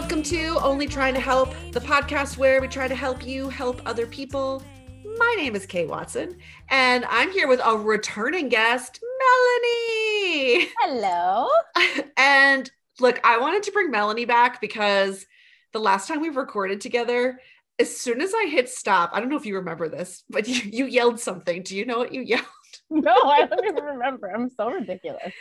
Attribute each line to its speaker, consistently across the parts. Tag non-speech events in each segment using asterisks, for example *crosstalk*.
Speaker 1: Welcome to Only Trying to Help, the podcast where we try to help you help other people. My name is Kate Watson, and I'm here with a returning guest, Melanie.
Speaker 2: Hello. *laughs*
Speaker 1: and look, I wanted to bring Melanie back because the last time we recorded together, as soon as I hit stop, I don't know if you remember this, but *laughs* you, you yelled something. Do you know what you *laughs* yelled?
Speaker 2: No, I don't even remember. I'm so ridiculous.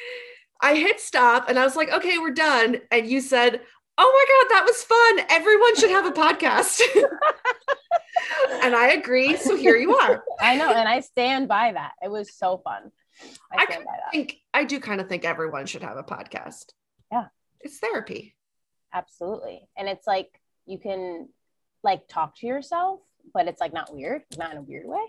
Speaker 1: I hit stop and I was like, okay, we're done. And you said, oh my God, that was fun. Everyone should have a podcast. *laughs* and I agree. So here you are.
Speaker 2: I know, and I stand by that. It was so fun. I
Speaker 1: I
Speaker 2: stand by that.
Speaker 1: think I do kind of think everyone should have a podcast.
Speaker 2: Yeah.
Speaker 1: It's therapy.
Speaker 2: Absolutely. And it's like you can like talk to yourself, but it's like not weird, not in a weird way.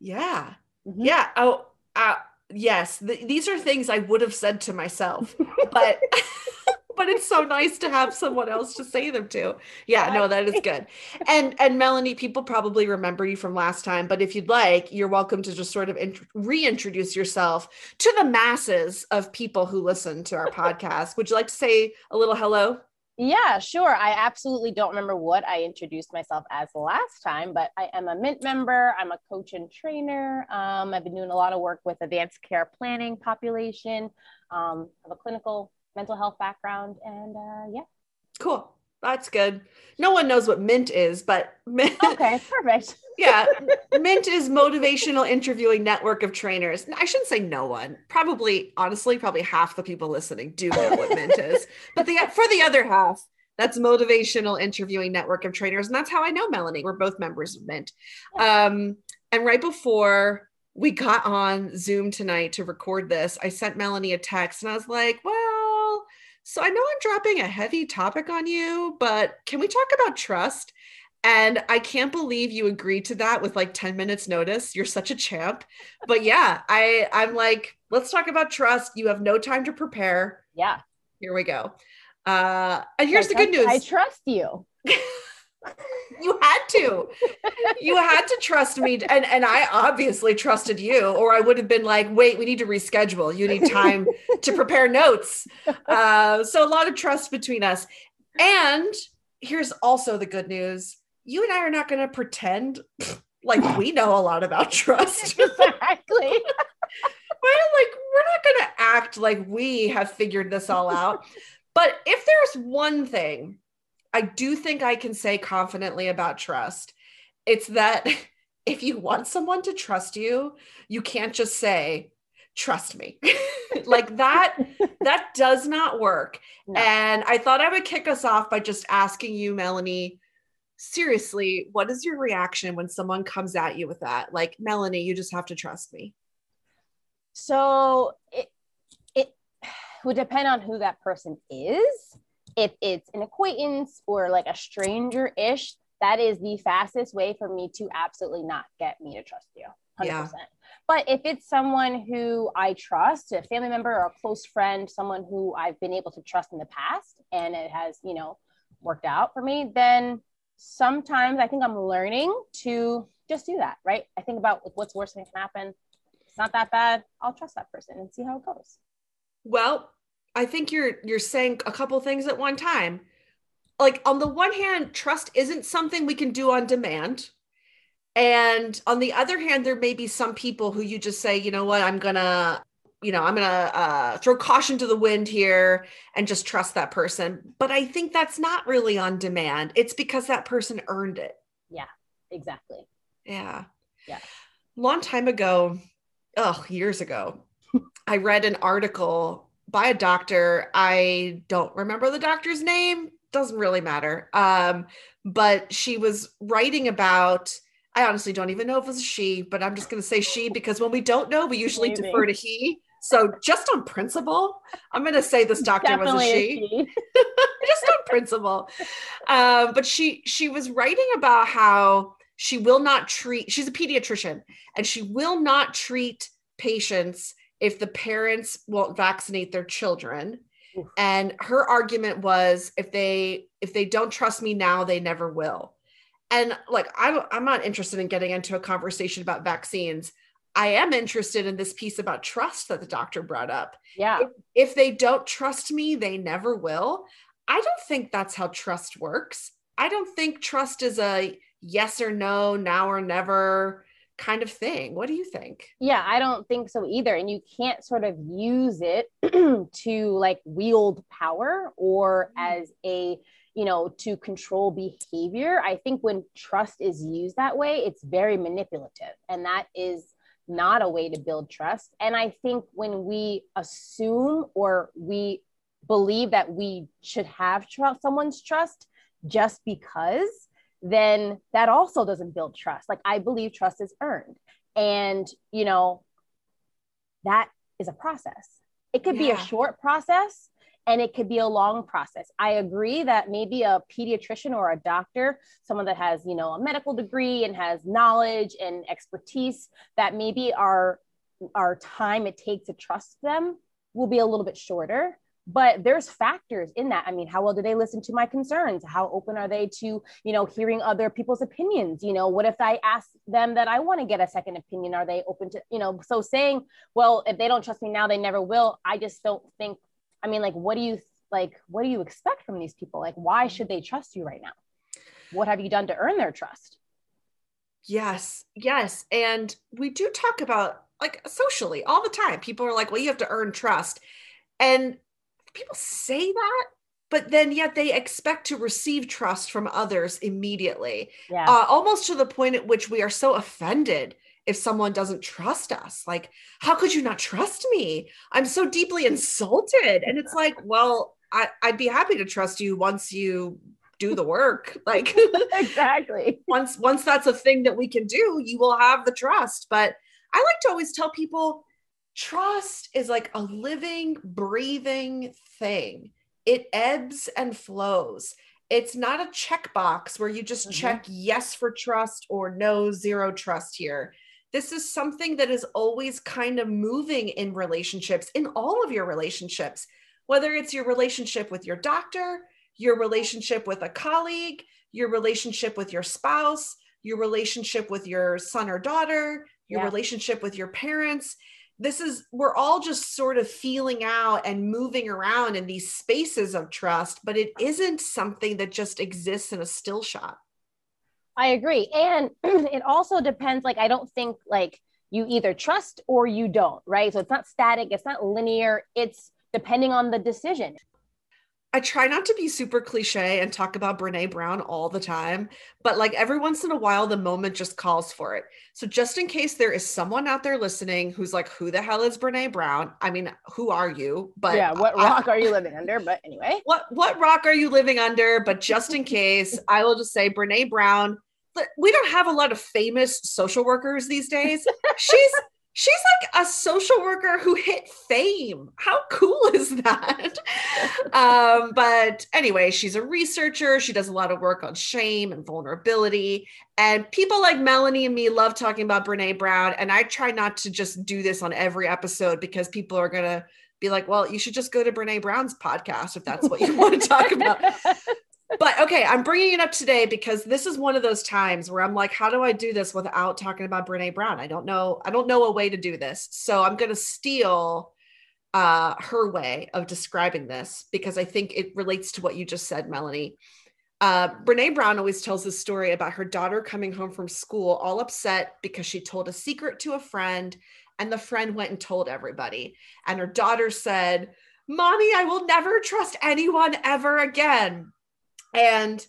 Speaker 1: Yeah.
Speaker 2: Mhm.
Speaker 1: Yeah. Oh, uh, yes. Th- these are things I would have said to myself, *laughs* but *laughs* but it's so nice to have someone else to say them to. Yeah, no, that is good. And *laughs* and Melanie, people probably remember you from last time, but if you'd like, you're welcome to just sort of int- reintroduce yourself to the masses of people who listen to our podcast. Would you like to say a little hello?
Speaker 2: Yeah, sure. I absolutely don't remember what I introduced myself as last time, but I am a Mint member. I'm a coach and trainer. Um, I've been doing a lot of work with advanced care planning population. Um, I have a clinical mental health background, and uh, yeah.
Speaker 1: Cool. That's good. No one knows what Mint is, but Mint, *laughs*
Speaker 2: Okay, perfect.
Speaker 1: yeah, *laughs* Mint is motivational interviewing network of trainers. I shouldn't say no one. Probably, honestly, probably half the people listening do know what Mint *laughs* is. But the for the other half, that's motivational interviewing network of trainers, and that's how I know Melanie. We're both members of Mint. Um, and right before we got on Zoom tonight to record this, I sent Melanie a text, and I was like, "Well, so I know I'm dropping a heavy topic on you, but can we talk about trust?" And I can't believe you agreed to that with like 10 minutes notice. You're such a champ. But yeah, I I'm like, let's talk about trust. You have no time to prepare.
Speaker 2: Yeah.
Speaker 1: Here we go. Uh and here's
Speaker 2: I
Speaker 1: the good news.
Speaker 2: I trust you. *laughs*
Speaker 1: you had to. You had to trust me and and I obviously trusted you or I would have been like, "Wait, we need to reschedule. You need time to prepare notes." Uh so a lot of trust between us. And here's also the good news. You and I are not going to pretend like we know a lot about trust. *laughs*
Speaker 2: exactly.
Speaker 1: we're like we're not going to act like we have figured this all out. But if there's one thing I do think I can say confidently about trust, it's that *laughs* if you want someone to trust you, you can't just say trust me. *laughs* like that *laughs* that does not work.
Speaker 2: No.
Speaker 1: And I thought I would kick us off by just asking you Melanie seriously, what is your reaction when someone comes at you with that? Like, Melanie, you just have to trust me.
Speaker 2: So it it *sighs* would depend on who that person is. If it's an acquaintance or like a stranger ish, that is the fastest way for me to absolutely not get me to trust you. 100%.
Speaker 1: Yeah.
Speaker 2: But if it's someone who I trust, a family member or a close friend, someone who I've been able to trust in the past and it has, you know, worked out for me, then sometimes I think I'm learning to just do that, right? I think about what's worst that can happen. It's not that bad. I'll trust that person and see how it goes.
Speaker 1: Well, I think you're you're saying a couple things at one time. Like on the one hand, trust isn't something we can do on demand. And on the other hand, there may be some people who you just say, you know what, I'm gonna, you know, I'm gonna uh, throw caution to the wind here and just trust that person. But I think that's not really on demand. It's because that person earned it.
Speaker 2: Yeah, exactly.
Speaker 1: Yeah.
Speaker 2: Yeah.
Speaker 1: Long time ago, oh, years ago, *laughs* I read an article by a doctor. I don't remember the doctor's name, doesn't really matter. Um, but she was writing about, I honestly don't even know if it was a she, but I'm just going to say she because when we don't know, we usually
Speaker 2: Maybe.
Speaker 1: defer to he. So just on principle, I'm going to say this doctor was a she
Speaker 2: a she. *laughs*
Speaker 1: just on principle. Um, but she she was writing about how she will not treat. She's a pediatrician, and she will not treat patients if the parents won't vaccinate their children.
Speaker 2: Oof.
Speaker 1: And her argument was if they if they don't trust me now, they never will. And like I don't, I'm not interested in getting into a conversation about vaccines. I am interested in this piece about trust that the doctor brought up.
Speaker 2: Yeah.
Speaker 1: If they don't trust me, they never will. I don't think that's how trust works. I don't think trust is a yes or no, now or never kind of thing. What do you think?
Speaker 2: Yeah, I don't think so either. And you can't sort of use it *clears throat* to like wield power or
Speaker 1: Mm.
Speaker 2: as a, you know, to control behavior. I think when trust is used that way, it's very manipulative. And that is not a way to build trust. And I think when we assume or we believe that we should have trust, someone's trust just because, then that also doesn't build trust. Like I believe trust is earned. And, you know, that is a process. It could be a short process and it could be a long process. I agree that maybe a pediatrician or a doctor, someone that has, you know, a medical degree and has knowledge and expertise, that maybe our our time it takes to trust them will be a little bit shorter. But there's factors in that. I mean, how well do they listen to my concerns? How open are they to, you know, hearing other people's opinions? You know, what if I ask them that I want to get a second opinion? Are they open to, you know, so saying, well, if they don't trust me now, they never will. I just don't think I mean, like, what do you like? What do you expect from these people? Like, why should they trust you right now? What have you done to earn their trust?
Speaker 1: Yes, yes. And we do talk about like socially all the time. People are like, well, you have to earn trust. And people say that, but then yet they expect to receive trust from others immediately,
Speaker 2: Yeah,
Speaker 1: uh, almost to the point at which we are so offended if someone doesn't trust us. Like, how could you not trust me? I'm so deeply insulted. And it's like, well, I, I'd be happy to trust you once you do the work. *laughs* Like, *laughs*
Speaker 2: exactly.
Speaker 1: once once that's a thing that we can do you will have the trust but i like to always tell people trust is like a living breathing thing it ebbs and flows it's not a checkbox where you just
Speaker 2: Mhm.
Speaker 1: check yes for trust or no zero trust here this is something that is always kind of moving in relationships in all of your relationships whether it's your relationship with your doctor your relationship with a colleague your relationship with your spouse, your relationship with your son or daughter, your
Speaker 2: Yeah.
Speaker 1: relationship with your parents. This is, we're all just sort of feeling out and moving around in these spaces of trust, but it isn't something that just exists in a still shot.
Speaker 2: I agree. And *clears throat* it also depends. Like, I don't think like you either trust or you don't, right? So it's not static, it's not linear, it's depending on the decision.
Speaker 1: I try not to be super cliche and talk about Brene Brown all the time, but like every once in a while, the moment just calls for it. So, just in case there is someone out there listening who's like, who the hell is Brene Brown? I mean, who are you? But
Speaker 2: yeah, what
Speaker 1: I-
Speaker 2: rock are you living *laughs* under? But anyway,
Speaker 1: what what rock are you living under? But just in case, I will just say Brene Brown. We don't have a lot of famous social workers these days. She's she's like a social worker who hit fame. How cool is that? *laughs* Um, but anyway, she's a researcher. She does a lot of work on shame and vulnerability. And people like Melanie and me love talking about Brene Brown. And I try not to just do this on every episode because people are gonna be like, well, you should just go to Brene Brown's podcast if that's what you want to talk about. *laughs* But okay, I'm bringing it up today because this is one of those times where I'm like, how do I do this without talking about Brene Brown? I don't know. I don't know a way to do this. So I'm going to steal uh, her way of describing this because I think it relates to what you just said, Melanie. Uh, Brene Brown always tells this story about her daughter coming home from school all upset because she told a secret to a friend and the friend went and told everybody. And her daughter said, Mommy, I will never trust anyone ever again. And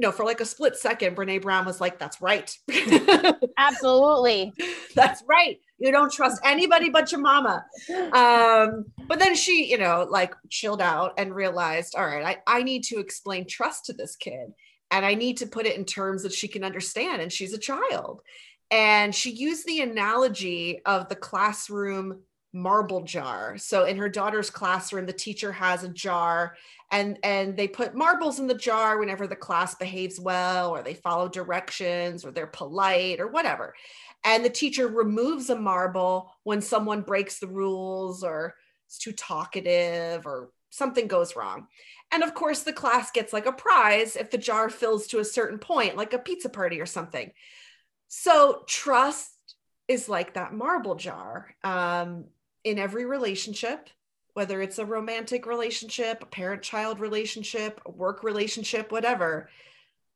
Speaker 1: you know, for like a split second, Brene Brown was like, That's right. *laughs*
Speaker 2: Absolutely. *laughs*
Speaker 1: That's right. You don't trust anybody but your mama. Um, but then she, you know, like chilled out and realized, all right, I, I need to explain trust to this kid and I need to put it in terms that she can understand. And she's a child. And she used the analogy of the classroom marble jar. So in her daughter's classroom, the teacher has a jar and and they put marbles in the jar whenever the class behaves well or they follow directions or they're polite or whatever. And the teacher removes a marble when someone breaks the rules or is too talkative or something goes wrong. And of course, the class gets like a prize if the jar fills to a certain point, like a pizza party or something. So trust is like that marble jar um, in every relationship, whether it's a romantic relationship, a parent child relationship, a work relationship, whatever.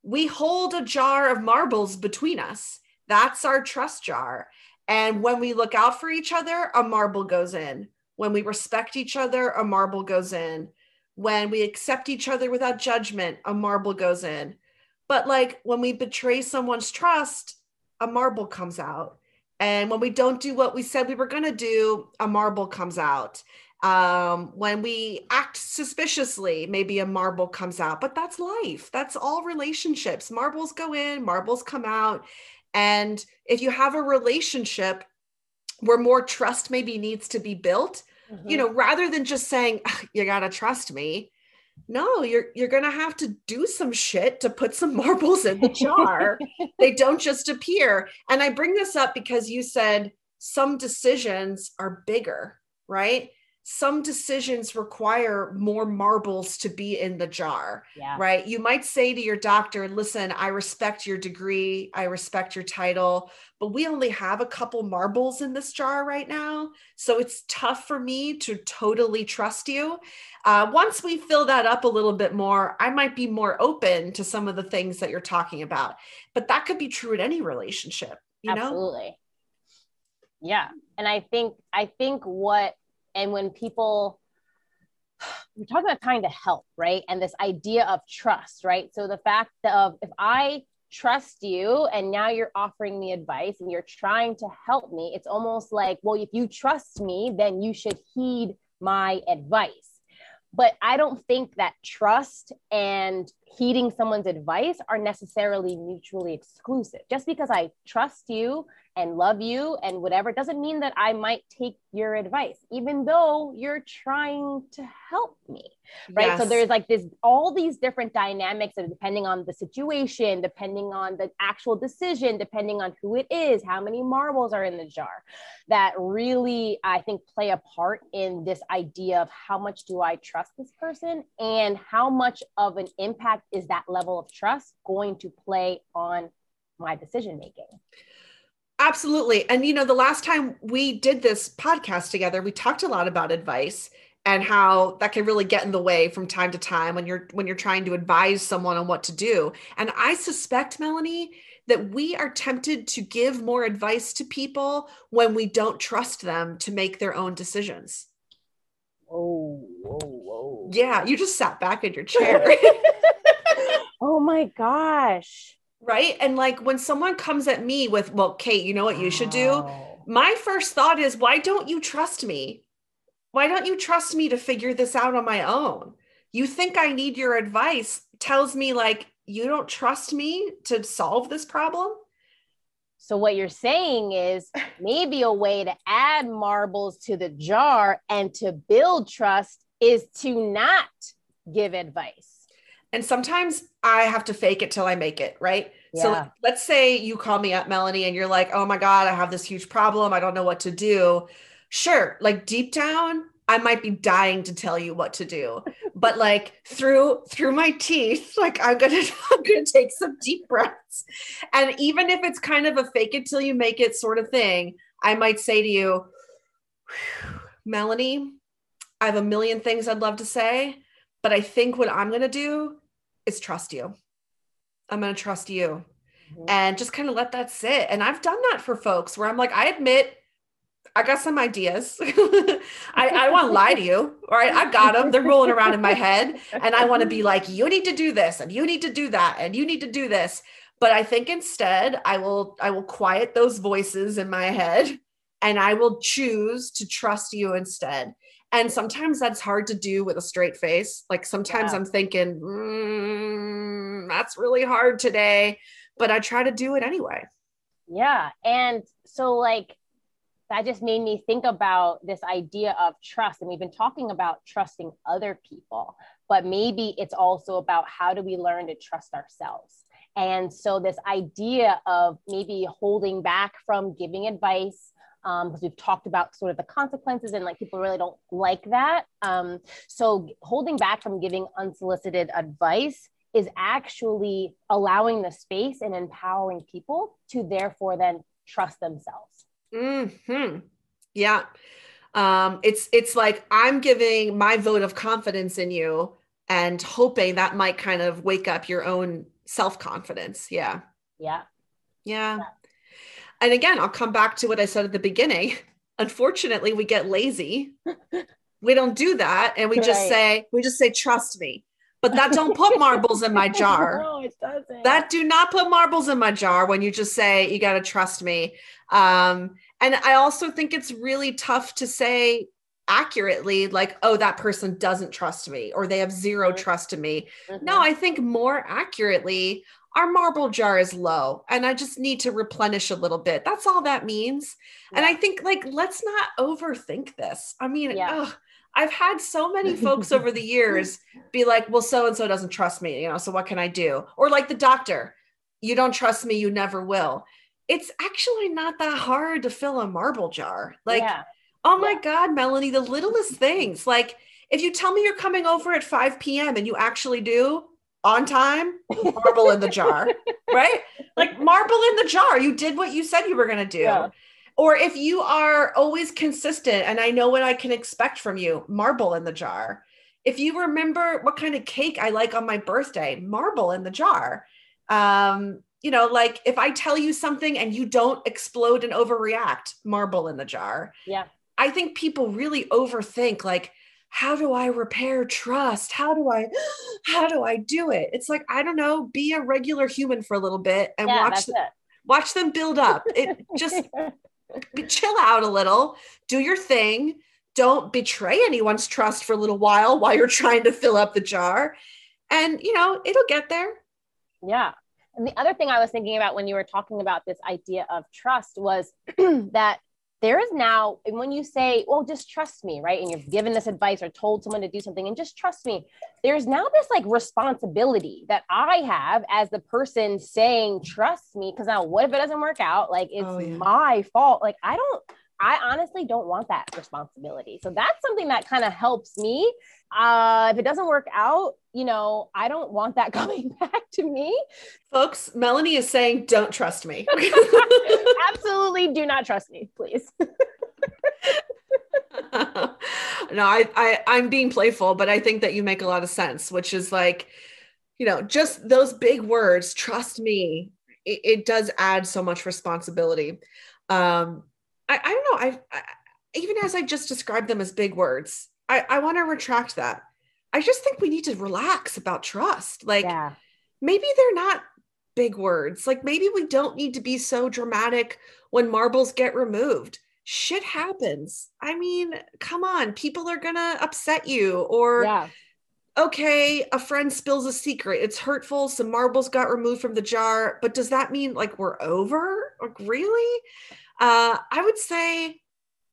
Speaker 1: We hold a jar of marbles between us. That's our trust jar. And when we look out for each other, a marble goes in. When we respect each other, a marble goes in. When we accept each other without judgment, a marble goes in. But like when we betray someone's trust, a marble comes out. And when we don't do what we said we were going to do, a marble comes out. Um, when we act suspiciously, maybe a marble comes out, but that's life. That's all relationships. Marbles go in, marbles come out. And if you have a relationship where more trust maybe needs to be built,
Speaker 2: Mhm.
Speaker 1: you know, rather than just saying, you got to trust me. No, you're you're going to have to do some shit to put some *laughs* marbles in the jar. they don't just appear. And I bring this up because you said some decisions are bigger, right? Some decisions require more marbles to be in the jar
Speaker 2: yeah.
Speaker 1: right? You might say to your doctor, listen, I respect your degree, I respect your title, but we only have a couple marbles in this jar right now. So it's tough for me to totally trust you. Uh, once we fill that up a little bit more, I might be more open to some of the things that you're talking about. But that could be true in any relationship, you know?
Speaker 2: Absolutely. Yeah. And I think, I think what, and when people, *sighs* we're talking about trying to help, right? And this idea of trust, right? So the fact of if I trust you and now you're offering me advice and you're trying to help me, it's almost like, well, if you trust me, then you should heed my advice. But I don't think that trust and heeding someone's advice are necessarily mutually exclusive. Just because I trust you and love you and whatever doesn't mean that I might take your advice, even though you're trying to help me right? So there's like this all these different dynamics of depending on the situation depending on the actual decision depending on who it is how many marbles are in the jar that really i think play a part in this idea of how much do i trust this person and how much of an impact is that level of trust going to play on my decision making
Speaker 1: Absolutely. And you know, the last time we did this podcast together, we talked a lot about advice and how that can really get in the way from time to time when you're when you're trying to advise someone on what to do. And I suspect, Melanie, that we are tempted to give more advice to people when we don't trust them to make their own decisions.
Speaker 2: Oh, whoa whoa
Speaker 1: Yeah, you just sat back in your *laughs* chair.
Speaker 2: oh my gosh
Speaker 1: right? And like when someone comes at me with, "Well, Kate, you know what you should do?" My first thought is why don't you trust me why don't you trust me to figure this out on my own you think i need your advice tells me like you don't trust me to solve this problem
Speaker 2: So what you're saying is maybe a way to add marbles to the jar and to build trust is to not give advice.
Speaker 1: And sometimes i have to fake it till i make it right? So let's say you call me up melanie and you're like oh my god i have this huge problem. I don't know what to do. Sure like deep down i might be dying to tell you what to do. But like through through my teeth *laughs* like i'm gonna *laughs* i'm gonna take some deep breaths. And even if it's kind of a fake it till you make it sort of thing i might say to you melanie i have a million things i'd love to say but i think what i'm gonna do is trust you i'm gonna trust you
Speaker 2: Mhm.
Speaker 1: and just kind of let that sit and i've done that for folks where i'm like i admit I got some ideas. *laughs* I, I want to lie to you. All right. I got them. They're rolling around in my head. And I want to be like, you need to do this and you need to do that and you need to do this. But I think instead I will I will quiet those voices in my head and I will choose to trust you instead. And sometimes that's hard to do with a straight face. Like sometimes
Speaker 2: Yeah.
Speaker 1: I'm thinking, "Mm, that's really hard today, but I try to do it anyway.
Speaker 2: Yeah. And so like that just made me think about this idea of trust. And we've been talking about trusting other people, but maybe it's also about how do we learn to trust ourselves. And so, this idea of maybe holding back from giving advice, because um, we've talked about sort of the consequences and like people really don't like that. Um, so, holding back from giving unsolicited advice is actually allowing the space and empowering people to therefore then trust themselves.
Speaker 1: Hmm. Yeah. Um, it's it's like I'm giving my vote of confidence in you and hoping that might kind of wake up your own self confidence. Yeah.
Speaker 2: Yeah.
Speaker 1: Yeah. And again, I'll come back to what I said at the beginning. Unfortunately, we get lazy. we don't do that, and we right. just say we just say trust me but that don't put *laughs* marbles in my jar.
Speaker 2: no, it doesn't.
Speaker 1: That do not put marbles in my jar when you just say you got to trust me. Um, and I also think it's really tough to say accurately like oh that person doesn't trust me or they have 0 mm-hmm. trust in me mm-hmm. no i think more accurately our marble jar is low and i just need to replenish a little bit that's all that means yeah. and i think like let's not overthink this i mean yeah. ugh, I've had so many *laughs* folks over the years be like, well, so and so doesn't trust me, you know, so what can I do? Or like the doctor, you don't trust me, you never will. It's actually not that hard to fill a marble jar. Like, yeah. oh my. God, Melanie, the littlest things. Like, if you tell me you're coming over at 5 p.m. and you actually do on time, marble in the jar, *laughs* right? Like, marble in the jar. You did what you said you were going to do. Yeah. Or if you are always consistent and I know what I can expect from you, marble in the jar. If you remember what kind of cake I like on my birthday, marble in the jar. Um, you know, like if I tell you something and you don't explode and overreact, marble in the jar.
Speaker 2: Yeah.
Speaker 1: I think people really overthink like, how do I repair trust? How do I, *gasps* how do I do it? It's like, I don't know, be a regular human for a little bit and yeah, watch, them, watch them build up. It just, *laughs* chill out a little, do your thing. Don't betray anyone's trust for a little while while you're trying to fill up the jar. And, you know, it'll get there.
Speaker 2: Yeah. And the other thing I was thinking about when you were talking about this idea of trust was *clears throat* that there is now, and when you say, well, just trust me, right? And you've given this advice or told someone to do something and just trust me, there's now this like responsibility that I have as the person saying, trust me. Cause now what if it doesn't work out? Like it's oh, yeah. my fault. Like I don't, I honestly don't want that responsibility. So that's something that kind of helps me. Uh, if it doesn't work out, you know, I don't want that *laughs* coming back to me.
Speaker 1: Folks, Melanie is saying, don't trust me. *laughs* *laughs*
Speaker 2: Absolutely do not trust me, please.
Speaker 1: no, I, I I'm being playful, but I think that you make a lot of sense, which is like, you know, just those big words, trust me, it, it does add so much responsibility. Um, I, I don't know. I, I even as I just described them as big words, I, I want to retract that. I just think we need to relax about trust. Like yeah. maybe they're not big words. Like maybe we don't need to be so dramatic when marbles get removed. Shit happens. I mean, come on, people are gonna upset you or yeah. okay, a friend spills a secret. It's hurtful. Some marbles got removed from the jar, but does that mean like we're over? Like really? Uh, I would say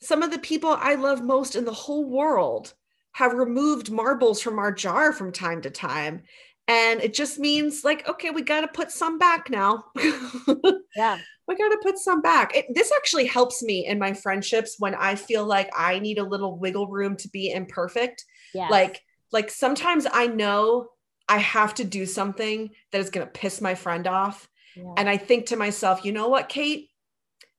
Speaker 1: some of the people I love most in the whole world have removed marbles from our jar from time to time. And it just means like, okay, we got to put some back now. *laughs*
Speaker 2: yeah.
Speaker 1: We got to put some back. It, this actually helps me in my friendships when I feel like I need a little wiggle room to be imperfect.
Speaker 2: Yes.
Speaker 1: Like, like sometimes I know I have to do something that is going to piss my friend off. Yeah. And I think to myself, you know what, Kate?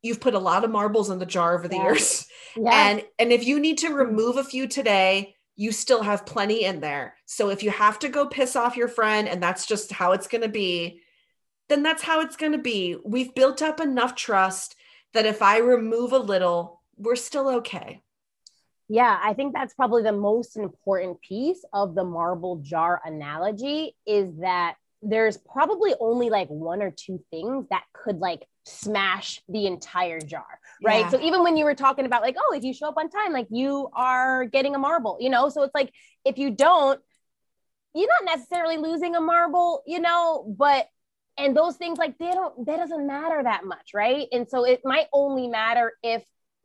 Speaker 1: You've put a lot of marbles in the jar over the yeah. years. *laughs* Yeah. And and if you need to remove a few today, you still have plenty in there. So if you have to go piss off your friend and that's just how it's going to be, then that's how it's going to be. We've built up enough trust that if I remove a little, we're still okay.
Speaker 2: Yeah, I think that's probably the most important piece of the marble jar analogy is that there's probably only like one or two things that could like smash the entire jar right? Yeah. so even when you were talking about like oh if you show up on time like you are getting a marble you know? So it's like if you don't you're not necessarily losing a marble you know? But and those things like they don't that doesn't matter that much right? And so it might only matter if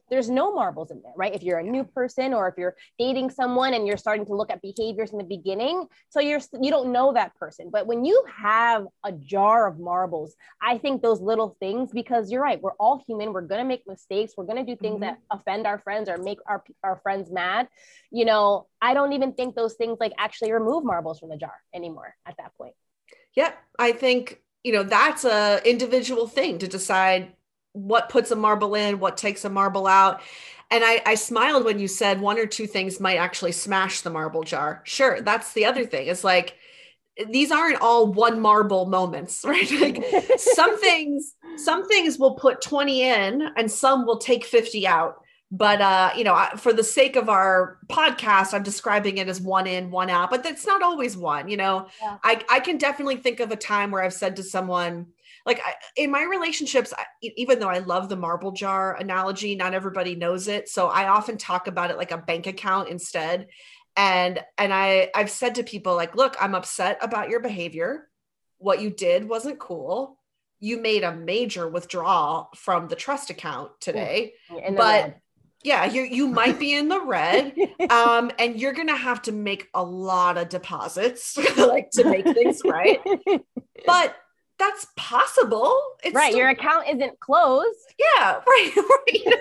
Speaker 2: there's no marbles in there, right? If you're a new person or if you're dating someone and you're starting to look at behaviors in the beginning, so you're you don't know that person. But when you have a jar of marbles, I think those little things because you're right, we're all human, we're going to make mistakes, we're going to do things mm-hmm. that offend our friends or make our our friends mad. You know, I don't even think those things like actually remove marbles from the jar anymore at that point.
Speaker 1: Yeah, I think you know that's a individual thing to decide what puts a marble in, what takes a marble out. And I, I, smiled when you said one or two things might actually smash the marble jar. Sure, that's the other thing. It's like these aren't all one marble moments, *laughs* right? Like some *laughs* things, some things will put 20 in and some will take 50 out. But uh, you know, for the sake of our podcast, I'm describing it as one in, one out. But that's not always one. You know, yeah. I I can definitely think of a time where I've said to someone, like I, in my relationships I, even though i love the marble jar analogy not everybody knows it so i often talk about it like a bank account instead. And and i i've said to people like look i'm upset about your behavior. What you did wasn't cool. You made a major withdrawal from the trust account today but red. yeah you you might be in the red *laughs* um and you're gonna have to make a lot of deposits *laughs* like to make things right. *laughs* But that's possible.
Speaker 2: It's right. Still- your account isn't closed.
Speaker 1: Yeah. *laughs* Right. Right.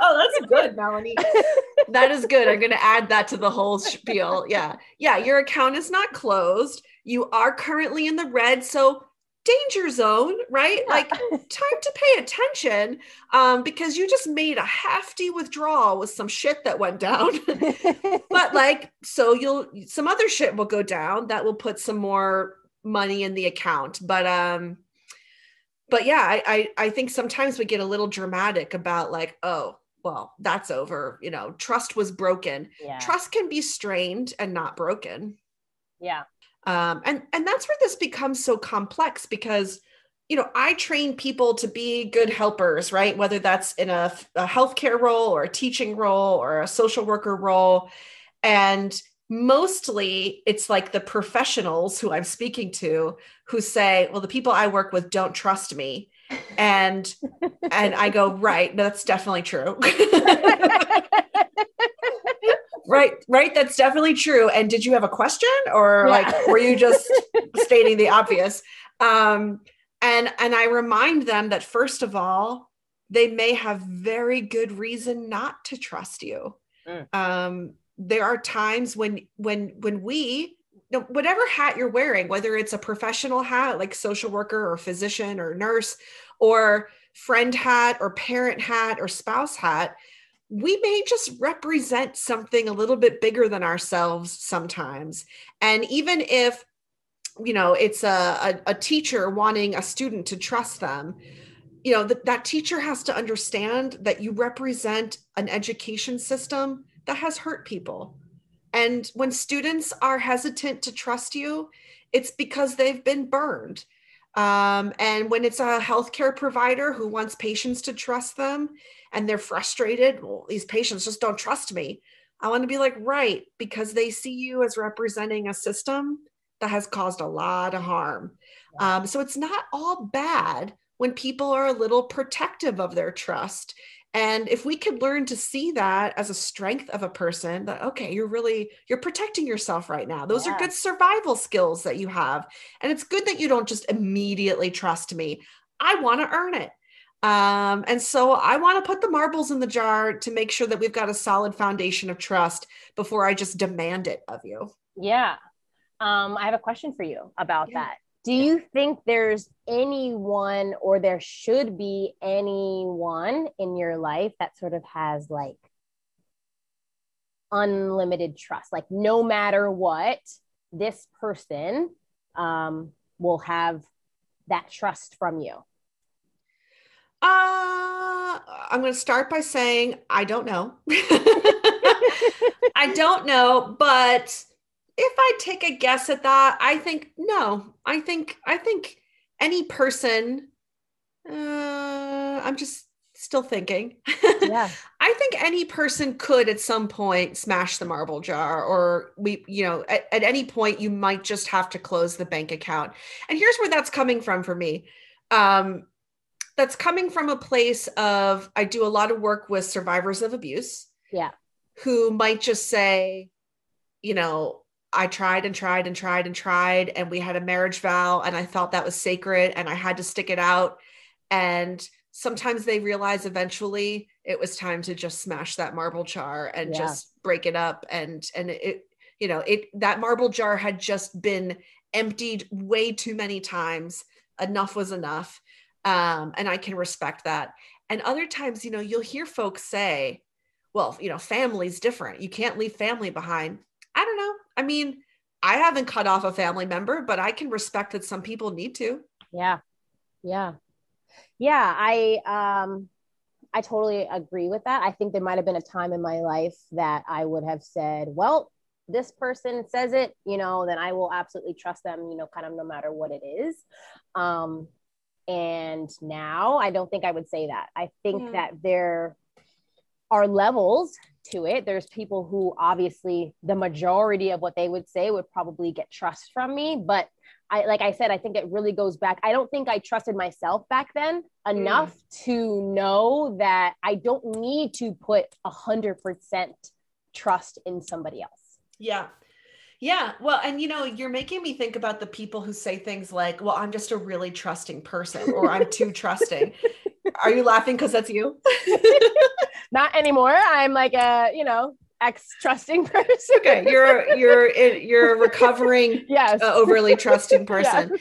Speaker 1: oh, that's good, Melanie. *laughs* that is good. I'm going to add that to the whole spiel. Yeah. Yeah. Your account is not closed. You are currently in the red. So danger zone, right? Yeah. Like time to pay attention um, because you just made a hefty withdrawal with some shit that went down. *laughs* but like, so you'll, some other shit will go down that will put some more money in the account. But um but yeah I, I i think sometimes we get a little dramatic about like oh well that's over you know trust was broken. Yeah. trust can be strained and not broken.
Speaker 2: Yeah.
Speaker 1: Um and and that's where this becomes so complex because you know i train people to be good helpers right? Whether that's in a, a healthcare role or a teaching role or a social worker role. And mostly it's like the professionals who I'm speaking to who say, well, the people I work with don't trust me. And and I go, right, no, that's definitely true. *laughs* right, right, that's definitely true. And did you have a question or yeah. like were you just *laughs* stating the obvious? Um, and and I remind them that first of all, they may have very good reason not to trust you. Mm. Um, there are times when when when we whatever hat you're wearing whether it's a professional hat like social worker or physician or nurse or friend hat or parent hat or spouse hat we may just represent something a little bit bigger than ourselves sometimes. And even if you know it's a, a, a teacher wanting a student to trust them you know that that teacher has to understand that you represent an education system that has hurt people. And when students are hesitant to trust you, it's because they've been burned. Um, and when it's a healthcare provider who wants patients to trust them and they're frustrated, well, these patients just don't trust me. I want to be like, right, because they see you as representing a system that has caused a lot of harm. Um, so it's not all bad when people are a little protective of their trust and if we could learn to see that as a strength of a person that okay you're really you're protecting yourself right now. Those yeah. are good survival skills that you have. And it's good that you don't just immediately trust me. I want to earn it. Um, and so i want to put the marbles in the jar to make sure that we've got a solid foundation of trust before i just demand it of you.
Speaker 2: Yeah. Um, i have a question for you about yeah. that do you think there's anyone or there should be anyone in your life that sort of has like unlimited trust? Like no matter what this person um, will have that trust from you.
Speaker 1: Uh i'm going to start by saying i don't know. *laughs* I don't know but if I take a guess at that, I think no. I think I think any person. Uh, I'm just still thinking. *laughs* Yeah. I think any person could at some point smash the marble jar, or we, you know, at, at any point you might just have to close the bank account. And here's where that's coming from for me. Um, that's coming from a place of I do a lot of work with survivors of abuse
Speaker 2: Yeah.
Speaker 1: who might just say, you know, I tried and tried and tried and tried, and we had a marriage vow, and I felt that was sacred, and I had to stick it out. And sometimes they realize eventually it was time to just smash that marble jar and
Speaker 2: Yeah.
Speaker 1: just break it up. And and it, you know, it that marble jar had just been emptied way too many times. Enough was enough. Um, and I can respect that. And other times, you know, you'll hear folks say, well, you know, family's different. You can't leave family behind. I don't know. I mean, I haven't cut off a family member, but I can respect that some people need to.
Speaker 2: Yeah. Yeah. Yeah. I um I totally agree with that. I think there might have been a time in my life that I would have said, well, this person says it, you know, then I will absolutely trust them, you know, kind of no matter what it is. Um, and now I don't think I would say that. I think
Speaker 1: Yeah.
Speaker 2: that there are levels to it. There's people who obviously the majority of what they would say would probably get trust from me, but I like I said, I think it really goes back. I don't think I trusted myself back then enough mm. to know that I don't need to put a hundred percent trust in somebody else.
Speaker 1: Yeah. Yeah. Well, and you know, you're making me think about the people who say things like, well, I'm just a really trusting person or I'm too trusting. Are you laughing because that's you? *laughs*
Speaker 2: Not anymore. I'm like a, you know, ex trusting *laughs* person.
Speaker 1: okay. You're you're you're a recovering
Speaker 2: yes.
Speaker 1: uh, overly trusting *laughs* person.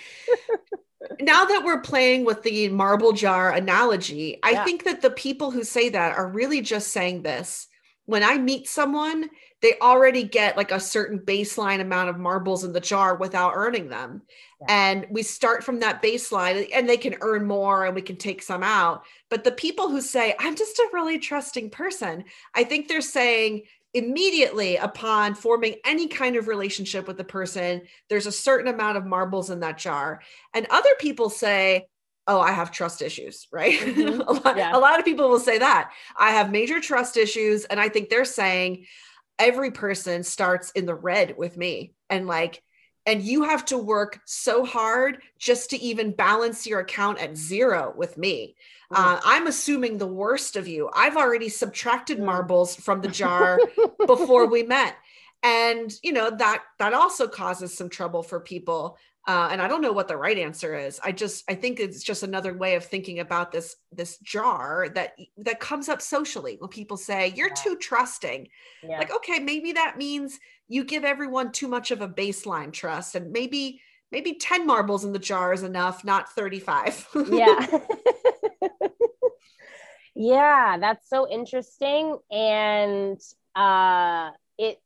Speaker 1: Now that we're playing with the marble jar analogy, I
Speaker 2: Yeah.
Speaker 1: think that the people who say that are really just saying this. When I meet someone, they already get like a certain baseline amount of marbles in the jar without earning them.
Speaker 2: Yeah.
Speaker 1: And we start from that baseline and they can earn more and we can take some out. But the people who say, I'm just a really trusting person, I think they're saying, immediately upon forming any kind of relationship with the person there's a certain amount of marbles in that jar and other people say oh i have trust issues right
Speaker 2: Mhm. *laughs*
Speaker 1: a, lot,
Speaker 2: Yeah.
Speaker 1: a lot of people will say that i have major trust issues and i think they're saying every person starts in the red with me. And like and you have to work so hard just to even balance your account at zero with me. Uh, i'm assuming the worst of you. I've already subtracted
Speaker 2: Mm.
Speaker 1: marbles from the jar *laughs* before we met. And you know that that also causes some trouble for people uh, and i don't know what the right answer is i just i think it's just another way of thinking about this this jar that that comes up socially when people say you're
Speaker 2: Yeah.
Speaker 1: too trusting
Speaker 2: yeah.
Speaker 1: like okay maybe that means you give everyone too much of a baseline trust and maybe maybe 10 marbles in the jar is enough not 35
Speaker 2: yeah. *laughs* *laughs* yeah, that's so interesting. And uh it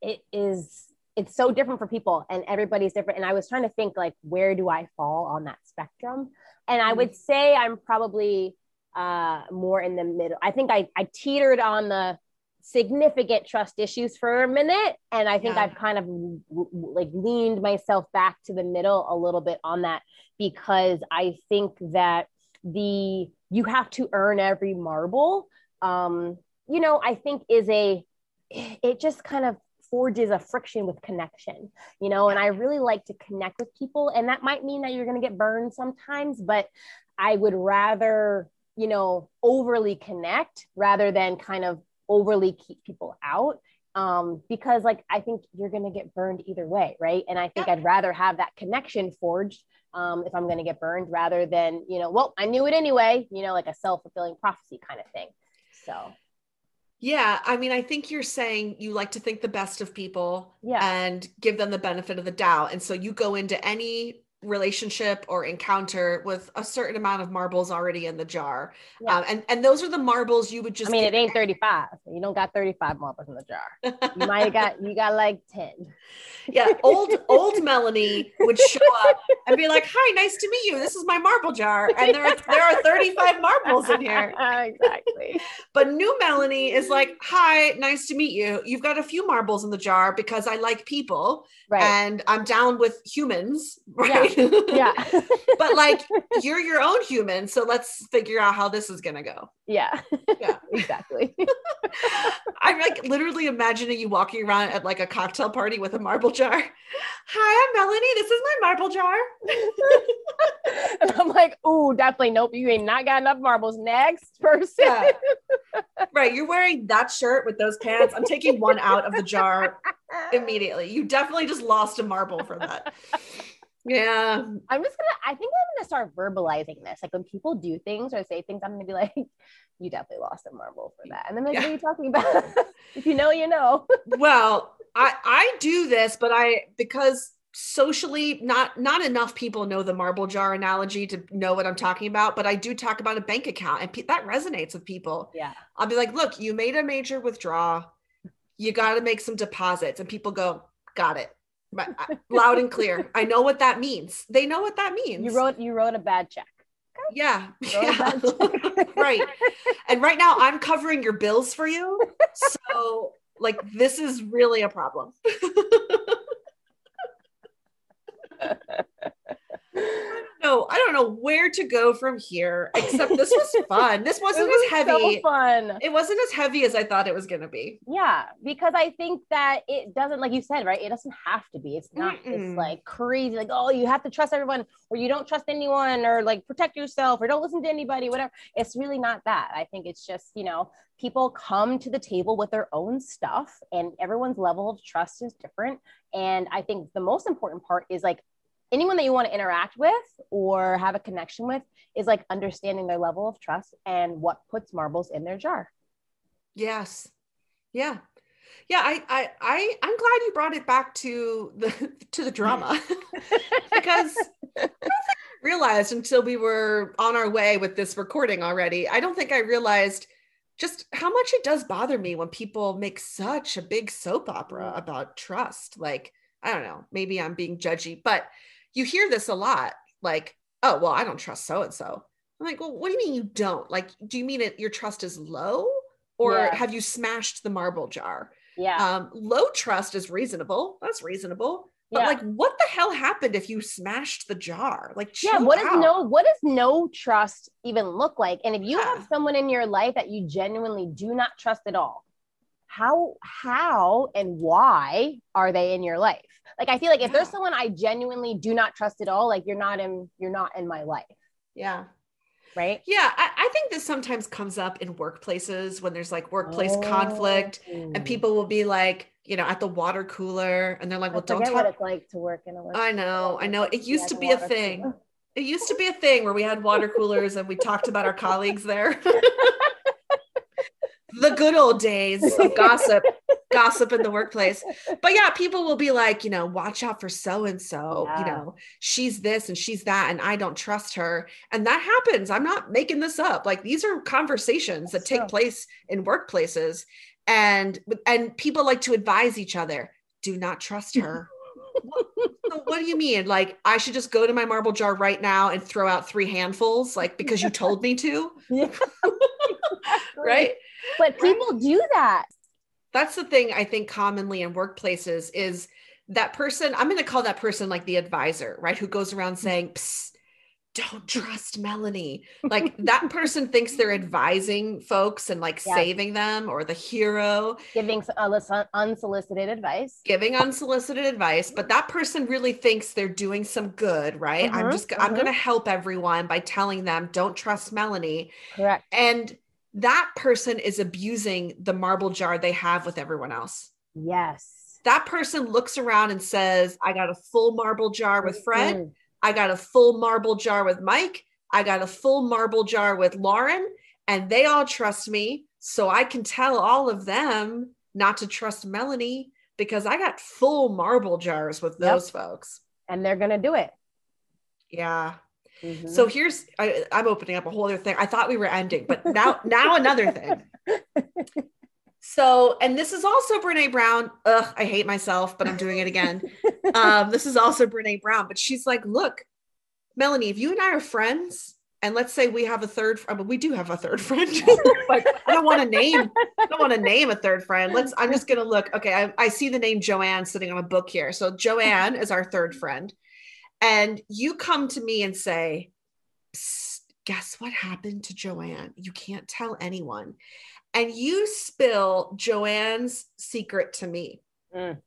Speaker 2: it is it's so different for people and everybody's different. And I was trying to think like where do I fall on that spectrum? And I would say I'm probably uh more in the middle. I think I, I teetered on the significant trust issues for a minute and i think
Speaker 1: Yeah.
Speaker 2: i've kind of like leaned myself back to the middle a little bit on that because i think that the you have to earn every marble um you know i think is a it just kind of forges a friction with connection you know and i really like to connect with people and that might mean that you're going to get burned sometimes but i would rather you know overly connect rather than kind of overly keep people out um, because like I think you're gonna get burned either way, right? And I think
Speaker 1: Yep.
Speaker 2: I'd rather have that connection forged um, if I'm gonna get burned rather than you know, well, I knew it anyway, you know, like a self fulfilling prophecy kind of thing. So
Speaker 1: Yeah, I mean, I think you're saying you like to think the best of people
Speaker 2: Yeah.
Speaker 1: and give them the benefit of the doubt. And so you go into any relationship or encounter with a certain amount of marbles already in the jar.
Speaker 2: Yeah.
Speaker 1: Um, and, and those are the marbles you would just
Speaker 2: I mean,
Speaker 1: give-
Speaker 2: it ain't 35. You don't got 35 marbles in the jar. *laughs* You might have got you got like 10.
Speaker 1: yeah, old old Melanie would show up and be like, "Hi, nice to meet you. This is my marble jar, and there are, there are 35 marbles in here." *laughs*
Speaker 2: exactly.
Speaker 1: But new Melanie is like, "Hi, nice to meet you. You've got a few marbles in the jar because I like people
Speaker 2: Right.
Speaker 1: and I'm down with humans, *laughs* right? Fine. *laughs*
Speaker 2: Yeah. *laughs*
Speaker 1: but like *laughs* you're your own human, so let's figure out how this is gonna go.
Speaker 2: yeah.
Speaker 1: Yeah.
Speaker 2: Exactly.
Speaker 1: I'm like literally imagining you walking around at like a cocktail party with a marble jar. Hi, I'm Melanie. This is my marble jar.
Speaker 2: and I'm like, ooh, definitely nope. You ain't not got enough marbles. Next person.
Speaker 1: Yeah. right. You're wearing that shirt with those pants. I'm taking one out of the jar immediately. You definitely just lost a marble for that. Yeah.
Speaker 2: I'm just gonna. I think I'm gonna start verbalizing this. Like when people do things or say things, I'm gonna be like, *laughs* "You definitely lost a marble for that." And then like,
Speaker 1: Yeah.
Speaker 2: what are you talking about? *laughs* if you know, you know. *laughs*
Speaker 1: Well, I I do this, but I because socially not not enough people know the marble jar analogy to know what I'm talking about, but I do talk about a bank account and pe- that resonates with people.
Speaker 2: Yeah.
Speaker 1: I'll be like, "Look, you made a major withdrawal. You got to make some deposits." And people go, "Got it." But uh, *laughs* loud and clear. I know what that means. They know what that means.
Speaker 2: You wrote. You wrote a bad check.
Speaker 1: Yeah. *laughs* Yeah.
Speaker 2: bad check. *laughs*
Speaker 1: right. And right now I'm covering your bills for you. So like this is really a problem. No, I don't know where to go from here, except this was *laughs* fun. This wasn't
Speaker 2: was
Speaker 1: as heavy.
Speaker 2: so fun.
Speaker 1: it wasn't as heavy as I thought it was gonna be.
Speaker 2: Yeah, because I think that it doesn't, like you said, right? It doesn't have to be. It's not this
Speaker 1: Mm-mm.
Speaker 2: like crazy, like, oh, you have to trust everyone, or you don't trust anyone, or like protect yourself, or don't listen to anybody, whatever. It's really not that. I think it's just, you know, people come to the table with their own stuff, and everyone's level of trust is different. And I think the most important part is like anyone that you want to interact with or have a connection with is like understanding their level of trust and what puts marbles in their jar.
Speaker 1: Yes. Yeah. Yeah, I I, I I'm glad you brought it back to the *laughs* to the drama. *laughs* because I realized until we were on our way with this recording already. I don't think I realized just how much it does bother me when people make such a big soap opera about trust. Like, I don't know, maybe I'm being judgy, but you hear this a lot like, oh, well, I don't trust so and so. I'm like, well, what do you mean you don't? Like, do you mean it your trust is low? Or
Speaker 2: Yeah.
Speaker 1: have you smashed the marble jar?
Speaker 2: Yeah.
Speaker 1: Um, low trust is reasonable. That's reasonable. But
Speaker 2: Yeah.
Speaker 1: like, what the hell happened if you smashed the jar? Like,
Speaker 2: yeah what no what does no trust even look like and if you
Speaker 1: Yeah.
Speaker 2: have someone in your life that you genuinely do not trust at all how how and why are they in your life like i feel like if there's someone i genuinely do not trust at all like you're not in you're not in my life
Speaker 1: Yeah.
Speaker 2: right
Speaker 1: Yeah. I, I think this sometimes comes up in workplaces when there's like workplace conflict
Speaker 2: Oh.
Speaker 1: and people will be like, you know, at the water cooler and they're like,
Speaker 2: I
Speaker 1: well, don't
Speaker 2: forget what
Speaker 1: talk.
Speaker 2: it's like to work in a
Speaker 1: I know, I know. It used to be a thing.
Speaker 2: cooler.
Speaker 1: It used to be a *laughs* thing where we had water coolers and we talked about our colleagues there. *laughs* the good old days of gossip, gossip in the workplace. But yeah, people will be like, you know, watch out for so and so, you know, she's this and she's that, and I don't trust her. And that happens. I'm not making this up. Like these are conversations that take place in workplaces. And and people like to advise each other, do not trust her. So what do you mean? Like I should just go to my marble jar right now and throw out three handfuls, like because you told me to, *laughs*
Speaker 2: Yeah. *laughs*
Speaker 1: right?
Speaker 2: but people do that
Speaker 1: That's the thing I think commonly in workplaces is that person. I'm going to call that person like the advisor, right? Who goes around saying, Psst, "Don't trust Melanie." Like that person thinks they're advising folks and like
Speaker 2: Yeah.
Speaker 1: saving them, or the hero.
Speaker 2: giving uh, unsolicited advice
Speaker 1: giving unsolicited advice, but that person really thinks they're doing some good, right? I'm
Speaker 2: Mhm,
Speaker 1: just I'm
Speaker 2: mhm.
Speaker 1: going to help everyone by telling them don't trust Melanie.
Speaker 2: correct
Speaker 1: And that person is abusing the marble jar they have with everyone else.
Speaker 2: yes
Speaker 1: That person looks around and says, "I got a full marble jar with Fred. I got a full marble jar with Mike. I got a full marble jar with Lauren, and they all trust me. So I can tell all of them not to trust Melanie because I got full marble jars with
Speaker 2: Yep.
Speaker 1: those folks.
Speaker 2: and they're gonna do it
Speaker 1: Yeah.
Speaker 2: Mhm.
Speaker 1: So here's I, I'm opening up a whole other thing. I thought we were ending, but now *laughs* now another thing. So, and this is also Brene Brown. Ugh, I hate myself, but I'm doing it again. um, this is also Brene Brown, but she's like, look, Melanie, if you and I are friends, and let's say we have a third, I mean, we do have a third friend, *laughs* but I don't want to name, I don't want to name a third friend. Let's, I'm just going to look. Okay. I, I see the name Joanne sitting on a book here. So Joanne is our third friend. And you come to me and say, guess what happened to Joanne? You can't tell anyone. And you spill Joanne's secret to me.
Speaker 2: Mm.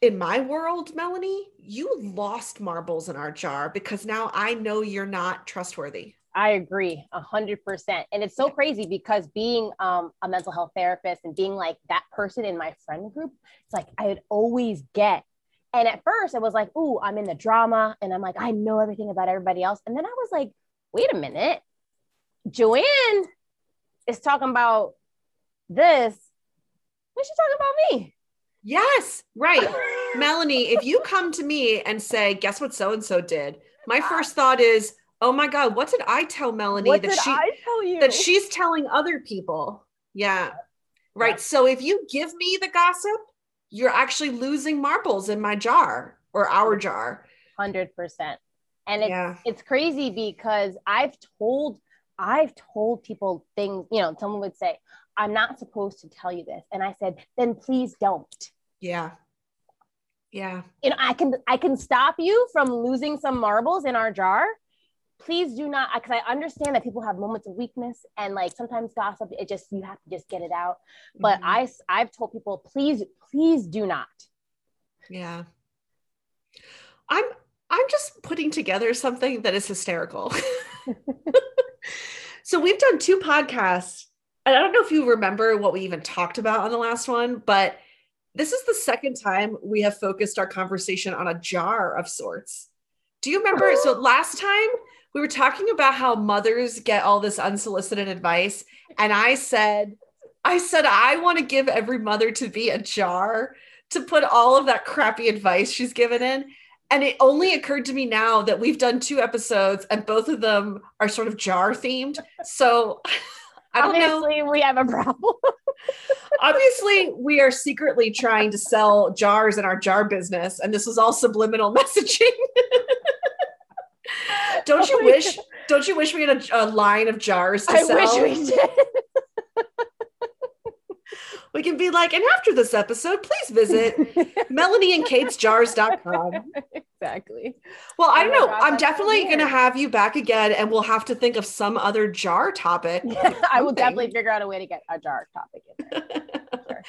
Speaker 1: In my world, Melanie, you lost marbles in our jar because now I know you're not trustworthy.
Speaker 2: I agree a hundred percent. And it's so crazy because being um, a mental health therapist and being like that person in my friend group, it's like I would always get. And at first it was like, ooh, I'm in the drama and I'm like, I know everything about everybody else. And then I was like, wait a minute. Joanne is talking about this. What's she talking about me?
Speaker 1: Yes, right. *laughs* Melanie, if you come to me and say, guess what so and so did? My first thought is, oh my God, what did I tell Melanie
Speaker 2: What
Speaker 1: that she
Speaker 2: I tell you?
Speaker 1: that she's telling other people? Yeah. Right. So if you give me the gossip, you're actually losing marbles in my jar or our jar.
Speaker 2: hundred percent. And it's
Speaker 1: Yeah.
Speaker 2: it's crazy because I've told I've told people things, you know, someone would say, I'm not supposed to tell you this. And I said, then please don't.
Speaker 1: Yeah. Yeah.
Speaker 2: You know, I can I can stop you from losing some marbles in our jar. Please do not because I understand that people have moments of weakness and like sometimes gossip, it just you have to just get it out. But
Speaker 1: Mhm.
Speaker 2: I I've told people, please, please do not.
Speaker 1: Yeah. I'm I'm just putting together something that is hysterical. *laughs* so we've done two podcasts. And I don't know if you remember what we even talked about on the last one, but this is the second time we have focused our conversation on a jar of sorts. Do you remember? So *gasps* last time we were talking about how mothers get all this unsolicited advice and I said I said I want to give every mother to be a jar to put all of that crappy advice she's given in. And it only occurred to me now that we've done two episodes and both of them are sort of jar themed. So *laughs* I don't know.
Speaker 2: Obviously, we have a problem. *laughs*
Speaker 1: Obviously, we are secretly trying to sell jars in our jar business, and this was all subliminal *laughs* messaging. *laughs* don't you
Speaker 2: Oh
Speaker 1: wish? Don't you wish we had a, a line of jars to
Speaker 2: I
Speaker 1: sell?
Speaker 2: wish we did. *laughs*
Speaker 1: We can be like, and after this episode, please visit *laughs* melanieandkatesjars.com.
Speaker 2: exactly.
Speaker 1: Well, I
Speaker 2: Oh
Speaker 1: don't
Speaker 2: my
Speaker 1: know.
Speaker 2: gosh,
Speaker 1: I'm definitely going to have you back again, and we'll have to think of some other jar topic.
Speaker 2: I will definitely figure out a way to get a jar topic in there.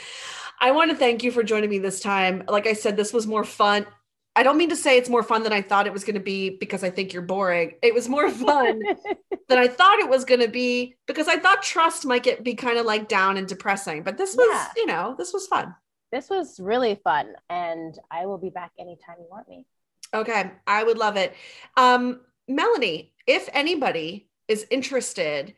Speaker 1: I want to thank you for joining me this time. Like I said, this was more fun. I don't mean to say it's more fun than I thought it was going to be because I think you're boring. It was more fun *laughs* than I thought it was going to be because I thought trust might get be kind of like down and depressing. But this was,
Speaker 2: Yeah.
Speaker 1: you know, this was fun.
Speaker 2: this was really fun, and I will be back anytime you want me.
Speaker 1: Okay, I would love it. Um, Melanie, if anybody is interested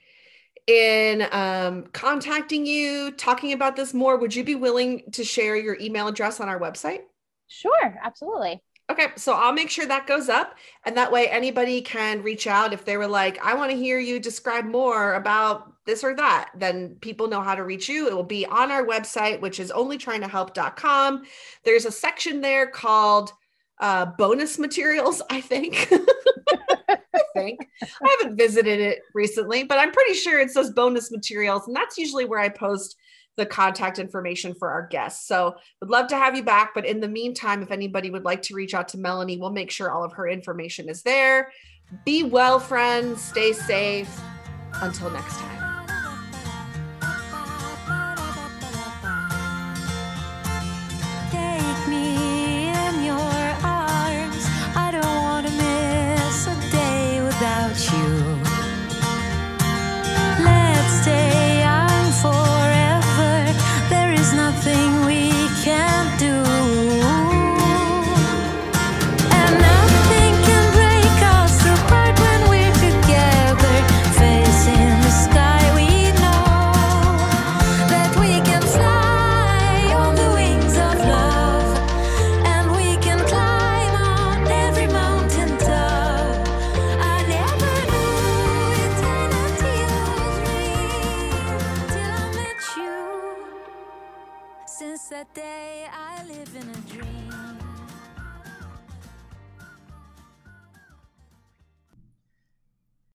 Speaker 1: in um, contacting you, talking about this more, would you be willing to share your email address on our website?
Speaker 2: Sure, absolutely.
Speaker 1: Okay, so I'll make sure that goes up, and that way anybody can reach out if they were like, "I want to hear you describe more about this or that." Then people know how to reach you. It will be on our website, which is onlytryingtohelp.com. There's a section there called uh, bonus materials. I think. *laughs* I think I haven't visited it recently, but I'm pretty sure it says bonus materials, and that's usually where I post the contact information for our guests. So would love to have you back. But in the meantime, if anybody would like to reach out to Melanie, we'll make sure all of her information is there. Be well, friends. Stay safe. Until next time.